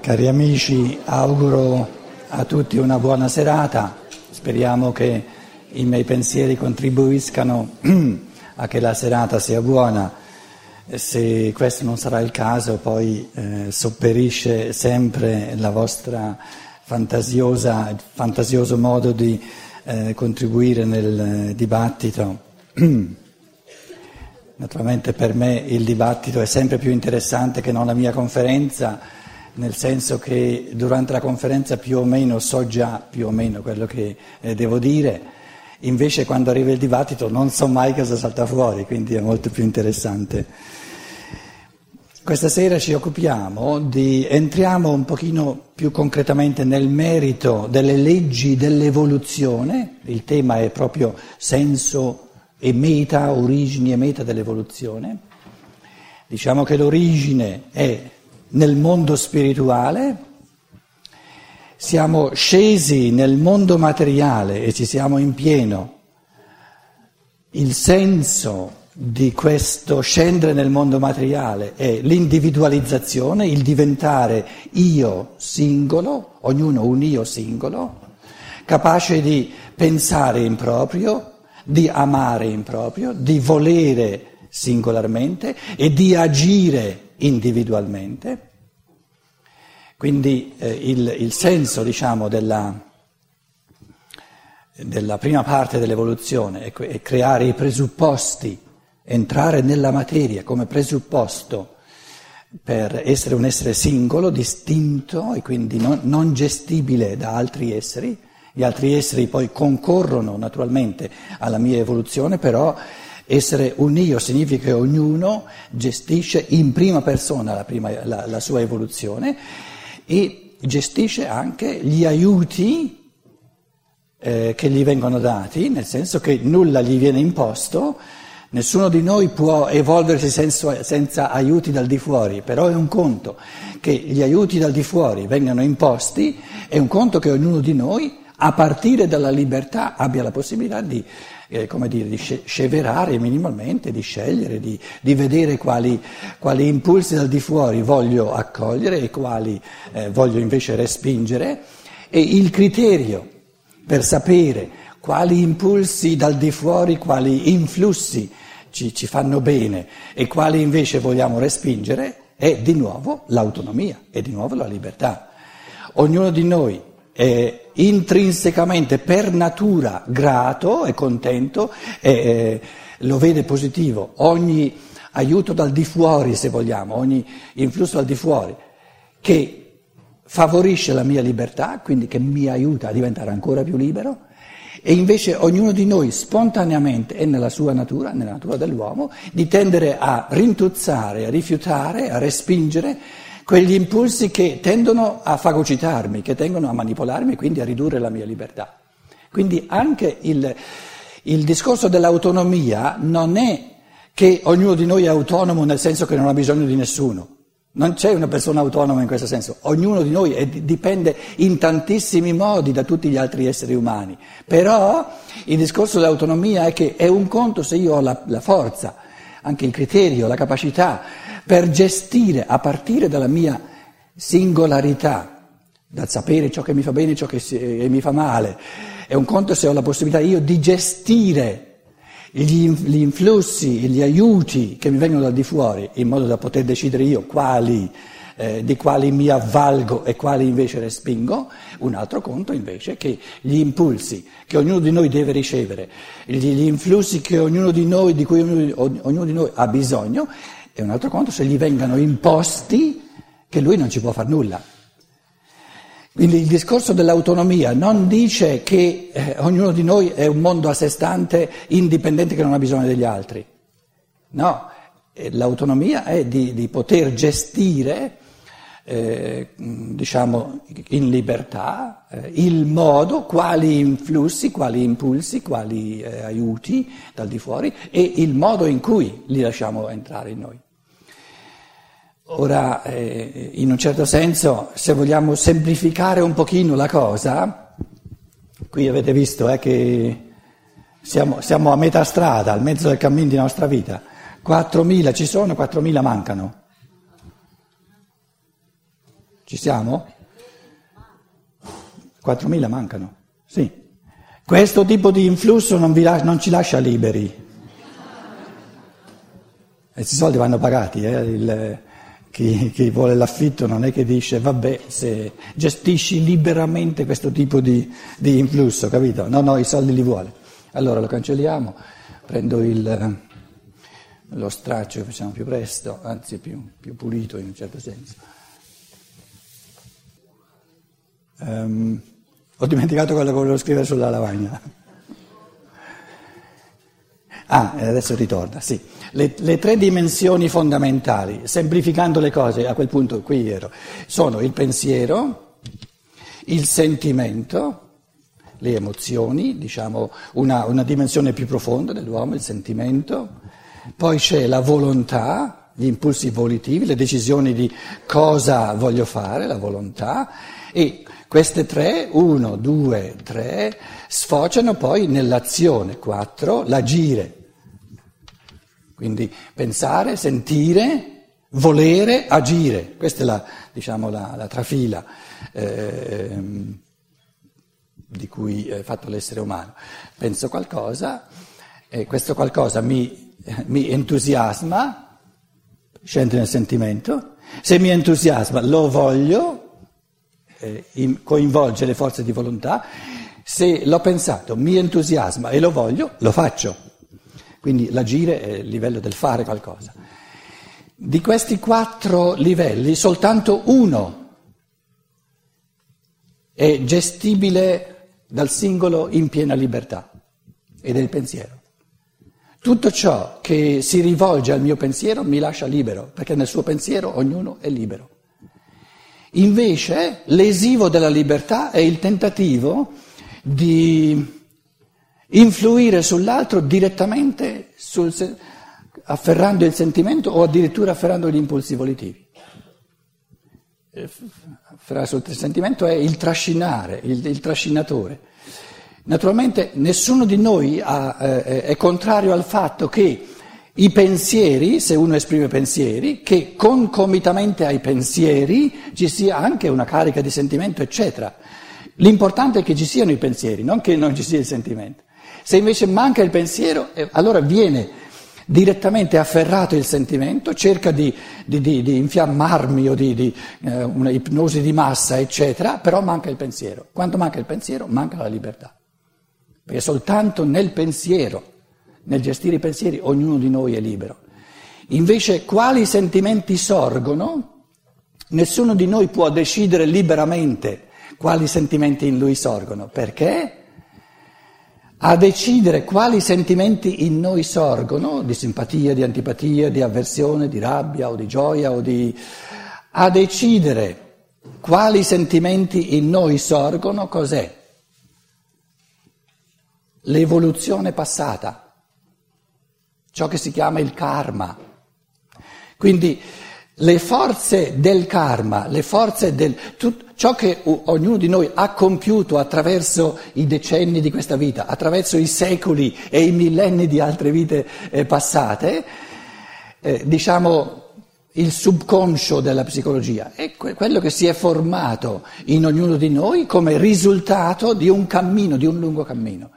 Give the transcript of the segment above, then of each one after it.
Cari amici, auguro a tutti una buona serata, speriamo che i miei pensieri contribuiscano a che la serata sia buona, se questo non sarà il caso poi eh, sopperisce sempre la vostra fantasiosa, fantasioso modo di eh, contribuire nel dibattito. Naturalmente per me il dibattito è sempre più interessante che non la mia conferenza nel senso che durante la conferenza più o meno so già più o meno quello che eh, devo dire, invece quando arriva il dibattito non so mai cosa salta fuori, quindi è molto più interessante. Questa sera ci occupiamo di, entriamo un pochino più concretamente nel merito delle leggi dell'evoluzione, il tema è proprio senso e meta, origini e meta dell'evoluzione. Diciamo che l'origine è nel mondo spirituale, siamo scesi nel mondo materiale e ci siamo in pieno. Il senso di questo scendere nel mondo materiale è l'individualizzazione, il diventare io singolo, ognuno un io singolo, capace di pensare in proprio, di amare in proprio, di volere singolarmente e di agire individualmente. Quindi eh, il, il, senso diciamo, della, della, prima parte dell'evoluzione è, è, creare i presupposti, entrare nella materia come presupposto per essere un essere singolo, distinto e quindi non, non gestibile da altri esseri. Gli altri esseri poi concorrono naturalmente alla mia evoluzione, però essere un io significa che ognuno gestisce in prima persona la, prima, la, la sua evoluzione e gestisce anche gli aiuti eh, che gli vengono dati, nel senso che nulla gli viene imposto, nessuno di noi può evolversi senza, senza aiuti dal di fuori, però è un conto che gli aiuti dal di fuori vengano imposti, è un conto che ognuno di noi, a partire dalla libertà, abbia la possibilità di eh, come dire, di sceverare minimalmente, di scegliere, di, di vedere quali, quali, impulsi dal di fuori voglio accogliere e quali eh, voglio invece respingere. E il criterio per sapere quali impulsi dal di fuori, quali influssi ci, ci fanno bene e quali invece vogliamo respingere è di nuovo l'autonomia, è di nuovo la libertà. Ognuno di noi è intrinsecamente per natura grato e contento e lo vede positivo. Ogni aiuto dal di fuori, se vogliamo, ogni influsso dal di fuori che favorisce la mia libertà, quindi che mi aiuta a diventare ancora più libero, e invece ognuno di noi spontaneamente è nella sua natura, nella natura dell'uomo, di tendere a rintuzzare, a rifiutare, a respingere quegli impulsi che tendono a fagocitarmi, che tendono a manipolarmi e quindi a ridurre la mia libertà. Quindi anche il, il discorso dell'autonomia non è che ognuno di noi è autonomo nel senso che non ha bisogno di nessuno. Non c'è una persona autonoma in questo senso, ognuno di noi è, dipende in tantissimi modi da tutti gli altri esseri umani, però il discorso dell'autonomia è che è un conto se io ho la, la forza, anche il criterio, la capacità per gestire a partire dalla mia singolarità, dal sapere ciò che mi fa bene e ciò che, mi fa male. È un conto se ho la possibilità io di gestire gli, influssi, gli aiuti che mi vengono dal di fuori, in modo da poter decidere io quali eh, di quali mi avvalgo e quali invece respingo, un altro conto invece che gli impulsi che ognuno di noi deve ricevere, gli, gli influssi che ognuno di noi, di cui ognuno, ognuno di noi ha bisogno, e un altro conto se gli vengano imposti che lui non ci può fare nulla. Quindi il discorso dell'autonomia non dice che eh, ognuno di noi è un mondo a sé stante, indipendente, che non ha bisogno degli altri. No, eh, l'autonomia è di, di poter gestire, eh, diciamo, in libertà eh, il modo, quali influssi, quali impulsi, quali eh, aiuti dal di fuori e il modo in cui li lasciamo entrare in noi. Ora, eh, in un certo senso, se vogliamo semplificare un pochino la cosa, qui avete visto eh, che siamo, siamo, a metà strada, al mezzo del cammino di nostra vita. 4.000 ci sono, 4.000 mancano. Ci siamo? 4.000 mancano, sì. Questo tipo di influsso non, la, non ci lascia liberi. E questi soldi vanno pagati, eh? Il, chi, chi, vuole l'affitto non è che dice vabbè se gestisci liberamente questo tipo di, di influsso, capito? No, no, i soldi li vuole. Allora lo cancelliamo, prendo il, lo straccio che facciamo più presto, anzi più, più pulito in un certo senso. Um, ho dimenticato quello che volevo scrivere sulla lavagna. Ah, adesso ritorna, sì. Le, le, tre dimensioni fondamentali, semplificando le cose, a quel punto qui ero, sono il pensiero, il sentimento, le emozioni, diciamo una, una dimensione più profonda dell'uomo, il sentimento, poi c'è la volontà, gli impulsi volitivi, le decisioni di cosa voglio fare, la volontà, e queste tre, uno, due, tre, sfociano poi nell'azione, quattro, l'agire. Quindi pensare, sentire, volere, agire. Questa è la, diciamo, la, la trafila eh, di cui è fatto l'essere umano. Penso qualcosa e questo qualcosa mi, mi entusiasma, scende nel sentimento. Se mi entusiasma lo voglio, eh, coinvolge le forze di volontà. Se l'ho pensato, mi entusiasma e lo voglio, lo faccio. Quindi l'agire è il livello del fare qualcosa. Di questi quattro livelli soltanto uno è gestibile dal singolo in piena libertà ed è il pensiero. Tutto ciò che si rivolge al mio pensiero mi lascia libero, perché nel suo pensiero ognuno è libero. Invece lesivo della libertà è il tentativo di influire sull'altro direttamente sul, afferrando il sentimento o addirittura afferrando gli impulsi volitivi. Afferrare sul sentimento è il trascinare, il, il trascinatore. Naturalmente nessuno di noi ha, eh, è contrario al fatto che i pensieri, se uno esprime pensieri, che concomitamente ai pensieri ci sia anche una carica di sentimento, eccetera. L'importante è che ci siano i pensieri, non che non ci sia il sentimento. Se invece manca il pensiero, eh, allora viene direttamente afferrato il sentimento, cerca di, di, di, di infiammarmi o di, eh, una ipnosi di massa, eccetera, però manca il pensiero. Quando manca il pensiero, manca la libertà. Perché soltanto nel pensiero, nel gestire i pensieri, ognuno di noi è libero. Invece, quali sentimenti sorgono, nessuno di noi può decidere liberamente quali sentimenti in lui sorgono. Perché? A decidere quali sentimenti in noi sorgono, di simpatia, di antipatia, di avversione, di rabbia o di gioia o di... a decidere quali sentimenti in noi sorgono, cos'è? L'evoluzione passata, ciò che si chiama il karma. Quindi le forze del karma, le forze del... Tut, ciò che ognuno di noi ha compiuto attraverso i decenni di questa vita, attraverso i secoli e i millenni di altre vite eh, passate, eh, diciamo il subconscio della psicologia, è quello che si è formato in ognuno di noi come risultato di un cammino, di un lungo cammino.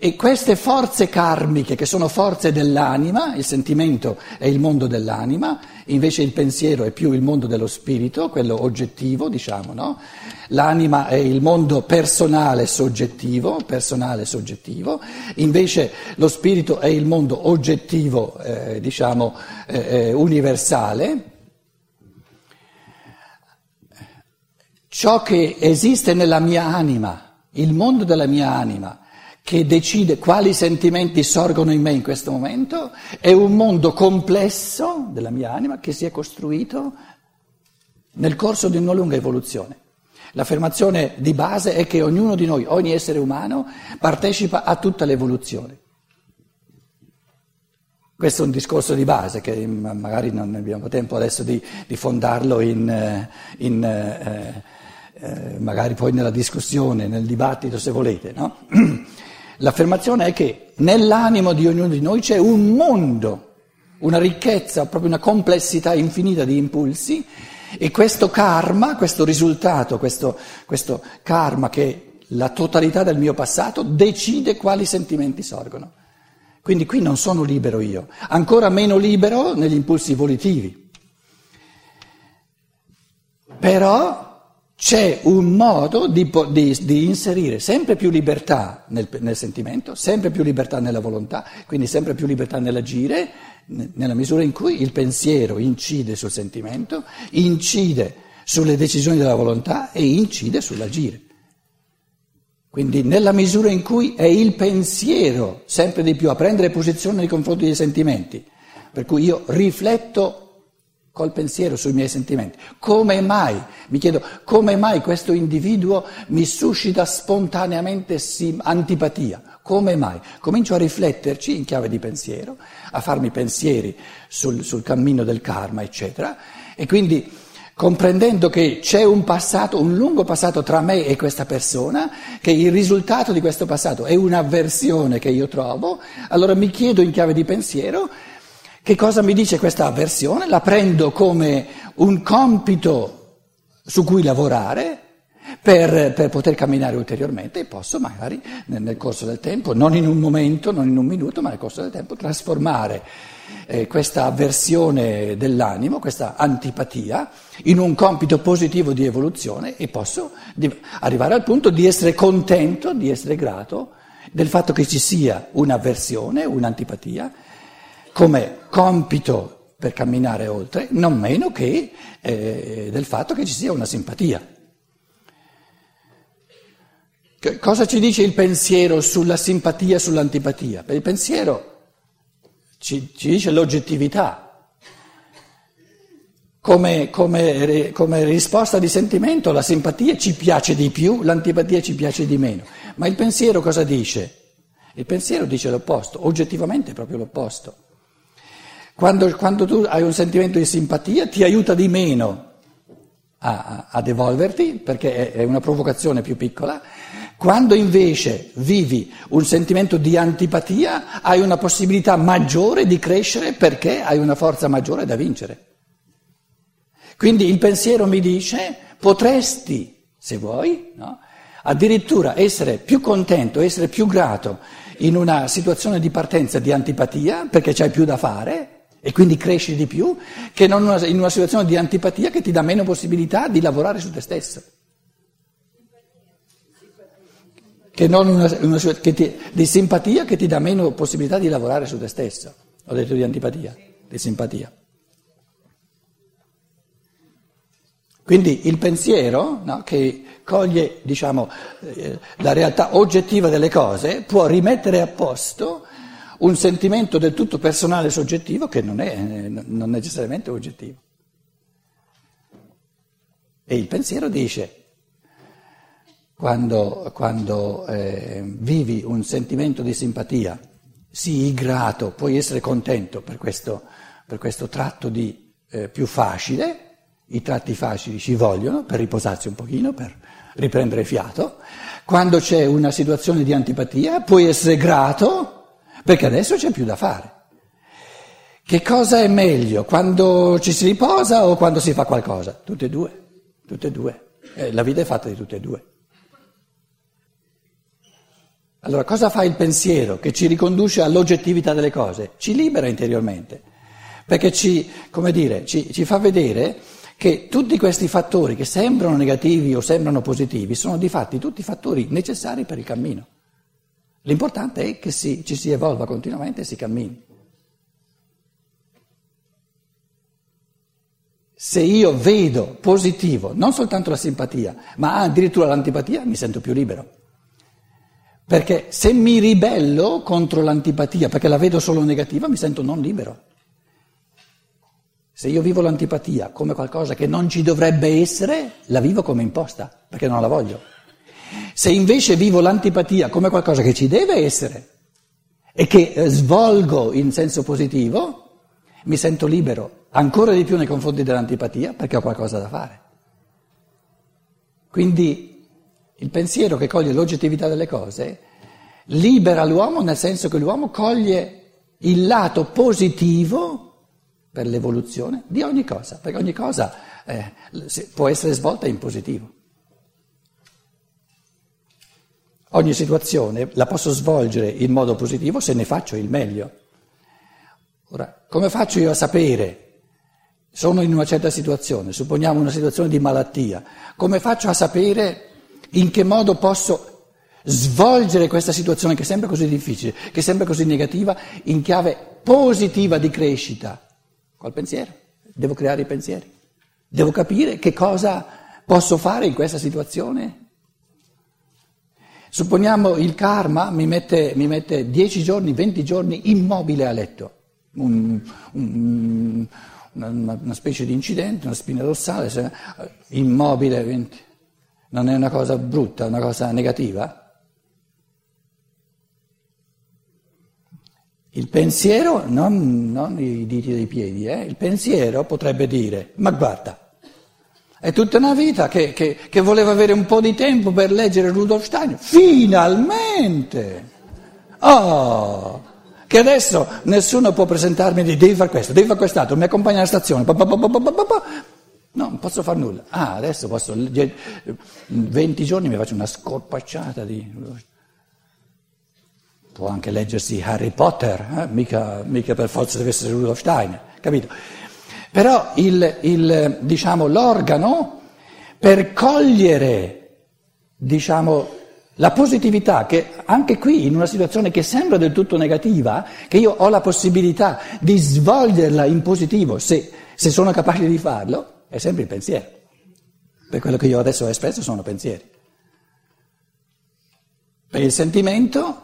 E queste forze karmiche, che sono forze dell'anima, il sentimento è il mondo dell'anima, invece il pensiero è più il mondo dello spirito, quello oggettivo, diciamo, no? L'anima è il mondo personale soggettivo, personale soggettivo, invece lo spirito è il mondo oggettivo, eh, diciamo, eh, eh universale. Ciò che esiste nella mia anima, il mondo della mia anima, che decide quali sentimenti sorgono in me in questo momento, è un mondo complesso della mia anima che si è costruito nel corso di una lunga evoluzione. L'affermazione di base è che ognuno di noi, ogni essere umano, partecipa a tutta l'evoluzione. Questo è un discorso di base che magari non abbiamo tempo adesso di, di fondarlo in, eh, in eh, eh, magari poi nella discussione, nel dibattito se volete, no? L'affermazione è che nell'animo di ognuno di noi c'è un mondo, una ricchezza, proprio una complessità infinita di impulsi E questo karma, questo risultato, questo, questo karma che è la totalità del mio passato, decide quali sentimenti sorgono. Quindi qui non sono libero io, ancora meno libero negli impulsi volitivi. Però c'è un modo di, di, di, inserire sempre più libertà nel, nel, sentimento, sempre più libertà nella volontà, quindi sempre più libertà nell'agire, nella misura in cui il pensiero incide sul sentimento, incide sulle decisioni della volontà e incide sull'agire. Quindi nella misura in cui è il pensiero sempre di più a prendere posizione nei confronti dei sentimenti, per cui io rifletto col pensiero sui miei sentimenti. Come mai, mi chiedo, come mai questo individuo mi suscita spontaneamente antipatia? Come mai? Comincio a rifletterci in chiave di pensiero, a farmi pensieri sul, sul cammino del karma, eccetera, e quindi comprendendo che c'è un passato, un lungo passato tra me e questa persona, che il risultato di questo passato è un'avversione che io trovo, allora mi chiedo in chiave di pensiero che cosa mi dice questa avversione? La prendo come un compito su cui lavorare per, per poter camminare ulteriormente e posso magari nel, nel, corso del tempo, non in un momento, non in un minuto, ma nel corso del tempo trasformare eh, questa avversione dell'animo, questa antipatia, in un compito positivo di evoluzione e posso di, arrivare al punto di essere contento, di essere grato del fatto che ci sia un'avversione, un'antipatia come compito per camminare oltre, non meno che eh, del fatto che ci sia una simpatia. Che cosa ci dice il pensiero sulla simpatia e sull'antipatia? Il pensiero ci, ci dice l'oggettività. Come, come, come, risposta di sentimento la simpatia ci piace di più, l'antipatia ci piace di meno. Ma il pensiero cosa dice? Il pensiero dice l'opposto, oggettivamente è proprio l'opposto. Quando, quando, tu hai un sentimento di simpatia ti aiuta di meno a, ad evolverti perché è, è una provocazione più piccola. Quando invece vivi un sentimento di antipatia hai una possibilità maggiore di crescere perché hai una forza maggiore da vincere. Quindi il pensiero mi dice potresti, se vuoi, no? addirittura essere più contento, essere più grato in una situazione di partenza di antipatia perché c'hai più da fare e quindi cresci di più, che in una situazione di antipatia che ti dà meno possibilità di lavorare su te stesso. Che non una, una che ti, di simpatia che ti dà meno possibilità di lavorare su te stesso. Ho detto di antipatia, di simpatia. Quindi il pensiero no, che coglie diciamo, eh, la realtà oggettiva delle cose può rimettere a posto un sentimento del tutto personale e soggettivo che non è non necessariamente oggettivo. E il pensiero dice, quando, quando eh, vivi un sentimento di simpatia, sii grato, puoi essere contento per questo, per questo tratto di eh, più facile, i tratti facili ci vogliono per riposarsi un pochino, per riprendere fiato. Quando c'è una situazione di antipatia, puoi essere grato perché adesso c'è più da fare. Che cosa è meglio, quando ci si riposa o quando si fa qualcosa? Tutte e due, tutte e due. Eh, la vita è fatta di tutte e due. Allora, cosa fa il pensiero che ci riconduce all'oggettività delle cose? Ci libera interiormente, perché ci, dire, ci, ci fa vedere che tutti questi fattori che sembrano negativi o sembrano positivi sono di fatti tutti fattori necessari per il cammino. L'importante è che si, ci si evolva continuamente e si cammini. Se io vedo positivo non soltanto la simpatia, ma addirittura l'antipatia, mi sento più libero. Perché se mi ribello contro l'antipatia, perché la vedo solo negativa, mi sento non libero. Se io vivo l'antipatia come qualcosa che non ci dovrebbe essere, la vivo come imposta, perché non la voglio. Se invece vivo l'antipatia come qualcosa che ci deve essere e che eh, svolgo in senso positivo, mi sento libero ancora di più nei confronti dell'antipatia perché ho qualcosa da fare. Quindi il pensiero che coglie l'oggettività delle cose libera l'uomo nel senso che l'uomo coglie il lato positivo per l'evoluzione di ogni cosa, perché ogni cosa eh, può essere svolta in positivo. Ogni situazione la posso svolgere in modo positivo se ne faccio il meglio. Ora, come faccio io a sapere? Sono in una certa situazione, supponiamo una situazione di malattia, come faccio a sapere in che modo posso svolgere questa situazione che sembra così difficile, che sembra così negativa, in chiave positiva di crescita? Col pensiero. Devo creare i pensieri. Devo capire che cosa posso fare in questa situazione Supponiamo il karma mi mette, mi mette 10 giorni, 20 giorni immobile a letto, un, un, una, una, specie di incidente, una spina dorsale, se, immobile, 20. non è una cosa brutta, una cosa negativa? Il pensiero, non, non i diti dei piedi, eh, il pensiero potrebbe dire, ma guarda, è tutta una vita che, che, che, voleva avere un po' di tempo per leggere Rudolf Steiner. Finalmente! Oh! Che adesso nessuno può presentarmi di devi fare questo, devi fare quest'altro, mi accompagna alla stazione. Pa, pa, pa, no, non posso fare nulla. Ah, adesso posso. 20 giorni mi faccio una scorpacciata di. Può anche leggersi Harry Potter, eh? mica, mica per forza deve essere Rudolf Steiner, capito? Però il, il, diciamo, l'organo per cogliere diciamo, la positività che anche qui in una situazione che sembra del tutto negativa, che io ho la possibilità di svolgerla in positivo se, se sono capace di farlo, è sempre il pensiero. Per quello che io adesso ho espresso sono pensieri. Per il sentimento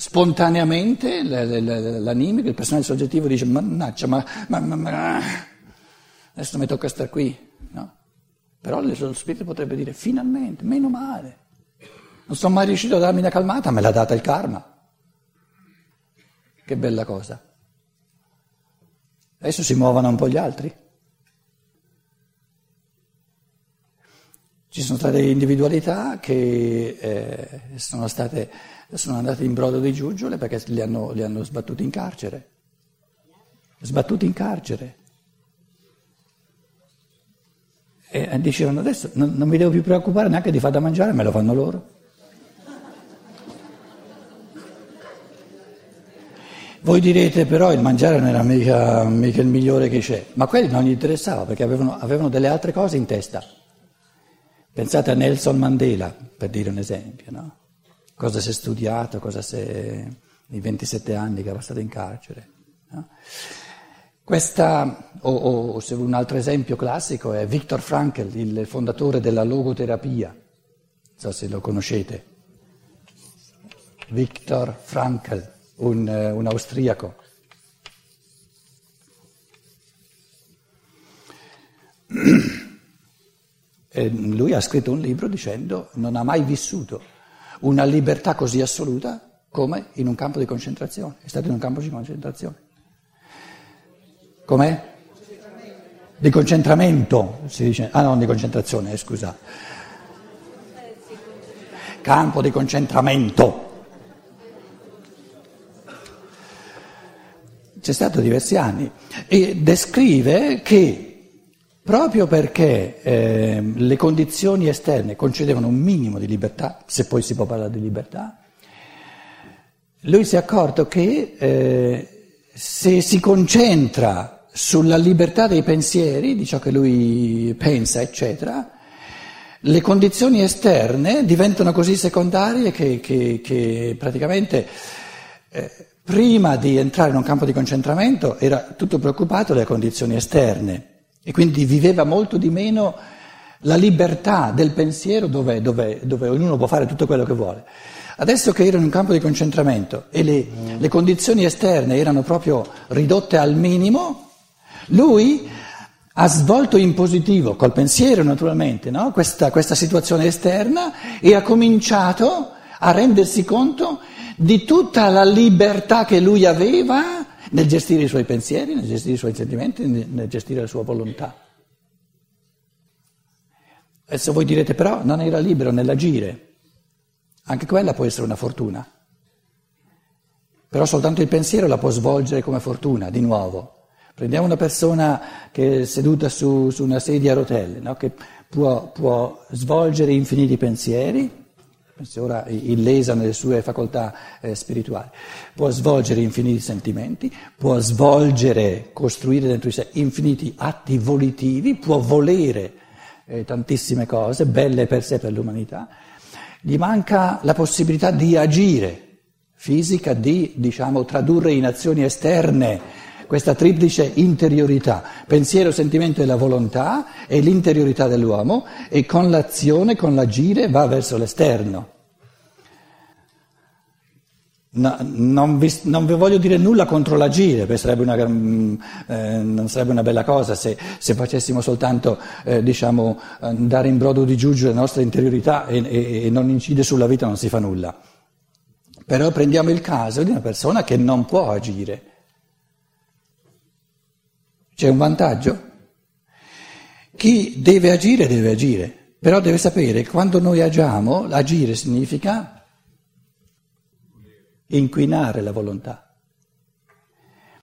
spontaneamente l'animico, il personaggio soggettivo dice mannaggia, ma, ma, ma, ma adesso mi tocca stare qui, no? Però lo spirito potrebbe dire finalmente, meno male, non sono mai riuscito a darmi una calmata, me l'ha data il karma. Che bella cosa. Adesso si muovono un po' gli altri. Ci sono state individualità che eh, sono state sono andati in brodo di giuggiole perché li hanno, li hanno sbattuti in carcere. Sbattuti in carcere. E dicevano adesso non, non mi devo più preoccupare neanche di far da mangiare, me lo fanno loro. Voi direte però il mangiare non era mica, mica il migliore che c'è, ma quelli non gli interessava perché avevano, avevano, delle altre cose in testa. Pensate a Nelson Mandela, per dire un esempio, no? cosa si è studiato, cosa si è, i 27 anni che era stato in carcere. No? Questa, o, o, se un altro esempio classico è Viktor Frankl, il fondatore della logoterapia, non so se lo conoscete. Viktor Frankl, un, un austriaco. Lui ha scritto un libro dicendo non ha mai vissuto una libertà così assoluta come in un campo di concentrazione. È stato in un campo di concentrazione. Com'è? Di concentramento, si dice. Ah no, di concentrazione, eh, scusa. Campo di concentramento. C'è stato diversi anni e descrive che Proprio perché eh, le condizioni esterne concedevano un minimo di libertà, se poi si può parlare di libertà, lui si è accorto che eh, se si concentra sulla libertà dei pensieri, di ciò che lui pensa, eccetera, le condizioni esterne diventano così secondarie che, che, che praticamente eh, prima di entrare in un campo di concentramento era tutto preoccupato delle condizioni esterne e quindi viveva molto di meno la libertà del pensiero dove, dove, dove ognuno può fare tutto quello che vuole. Adesso che era in un campo di concentramento e le, le condizioni esterne erano proprio ridotte al minimo, lui ha svolto in positivo, col pensiero naturalmente, no? questa, questa situazione esterna e ha cominciato a rendersi conto di tutta la libertà che lui aveva nel gestire i suoi pensieri, nel gestire i suoi sentimenti, nel gestire la sua volontà. Adesso voi direte però non era libero nell'agire, anche quella può essere una fortuna, però soltanto il pensiero la può svolgere come fortuna, di nuovo. Prendiamo una persona che è seduta su, su una sedia a rotelle, no? che può, può, svolgere infiniti pensieri, ora illesa nelle sue facoltà eh, spirituali, può svolgere infiniti sentimenti, può svolgere, costruire dentro di sé infiniti atti volitivi, può volere eh, tantissime cose, belle per sé, per l'umanità, gli manca la possibilità di agire fisica, di diciamo, tradurre in azioni esterne questa triplice interiorità, pensiero, sentimento e la volontà è l'interiorità dell'uomo e con l'azione, con l'agire va verso l'esterno. No, non, vi, non, vi, voglio dire nulla contro l'agire, perché sarebbe una, eh, non sarebbe una bella cosa se, se facessimo soltanto eh, diciamo, andare in brodo di giugno la nostra interiorità e, e, e non incide sulla vita, non si fa nulla. Però prendiamo il caso di una persona che non può agire. C'è un vantaggio? Chi deve agire deve agire, però deve sapere che quando noi agiamo, agire significa inquinare la volontà.